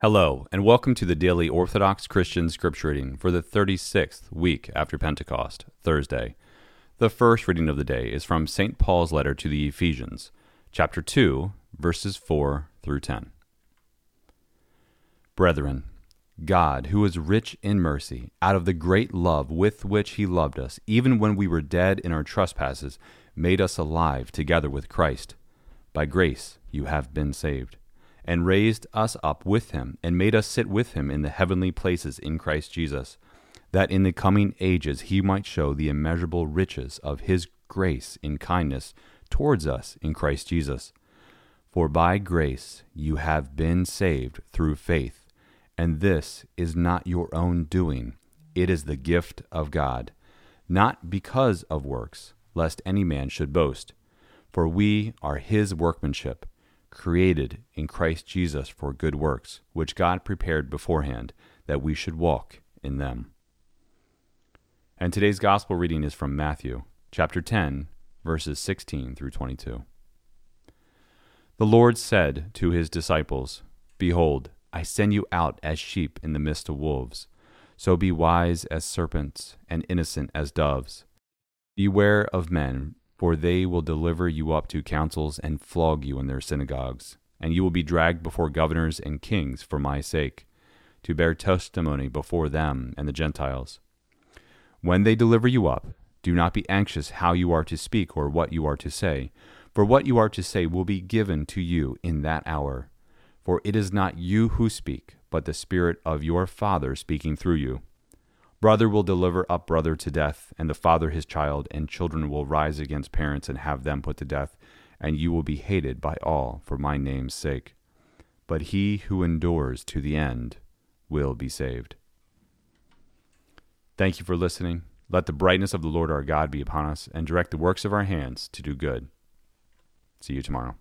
Hello, and welcome to the daily Orthodox Christian Scripture reading for the 36th week after Pentecost, Thursday. The first reading of the day is from St. Paul's letter to the Ephesians, chapter 2, verses 4 through 10. Brethren, God, who is rich in mercy, out of the great love with which He loved us, even when we were dead in our trespasses, made us alive together with Christ. By grace you have been saved and raised us up with him, and made us sit with him in the heavenly places in Christ Jesus, that in the coming ages he might show the immeasurable riches of his grace in kindness towards us in Christ Jesus. For by grace you have been saved through faith, and this is not your own doing, it is the gift of God, not because of works, lest any man should boast. For we are his workmanship created in Christ Jesus for good works, which God prepared beforehand that we should walk in them. And today's gospel reading is from Matthew, chapter 10, verses 16 through 22. The Lord said to his disciples, Behold, I send you out as sheep in the midst of wolves. So be wise as serpents and innocent as doves. Beware of men for they will deliver you up to councils and flog you in their synagogues, and you will be dragged before governors and kings for my sake, to bear testimony before them and the Gentiles. When they deliver you up, do not be anxious how you are to speak or what you are to say, for what you are to say will be given to you in that hour. For it is not you who speak, but the Spirit of your Father speaking through you. Brother will deliver up brother to death, and the father his child, and children will rise against parents and have them put to death, and you will be hated by all for my name's sake. But he who endures to the end will be saved. Thank you for listening. Let the brightness of the Lord our God be upon us, and direct the works of our hands to do good. See you tomorrow.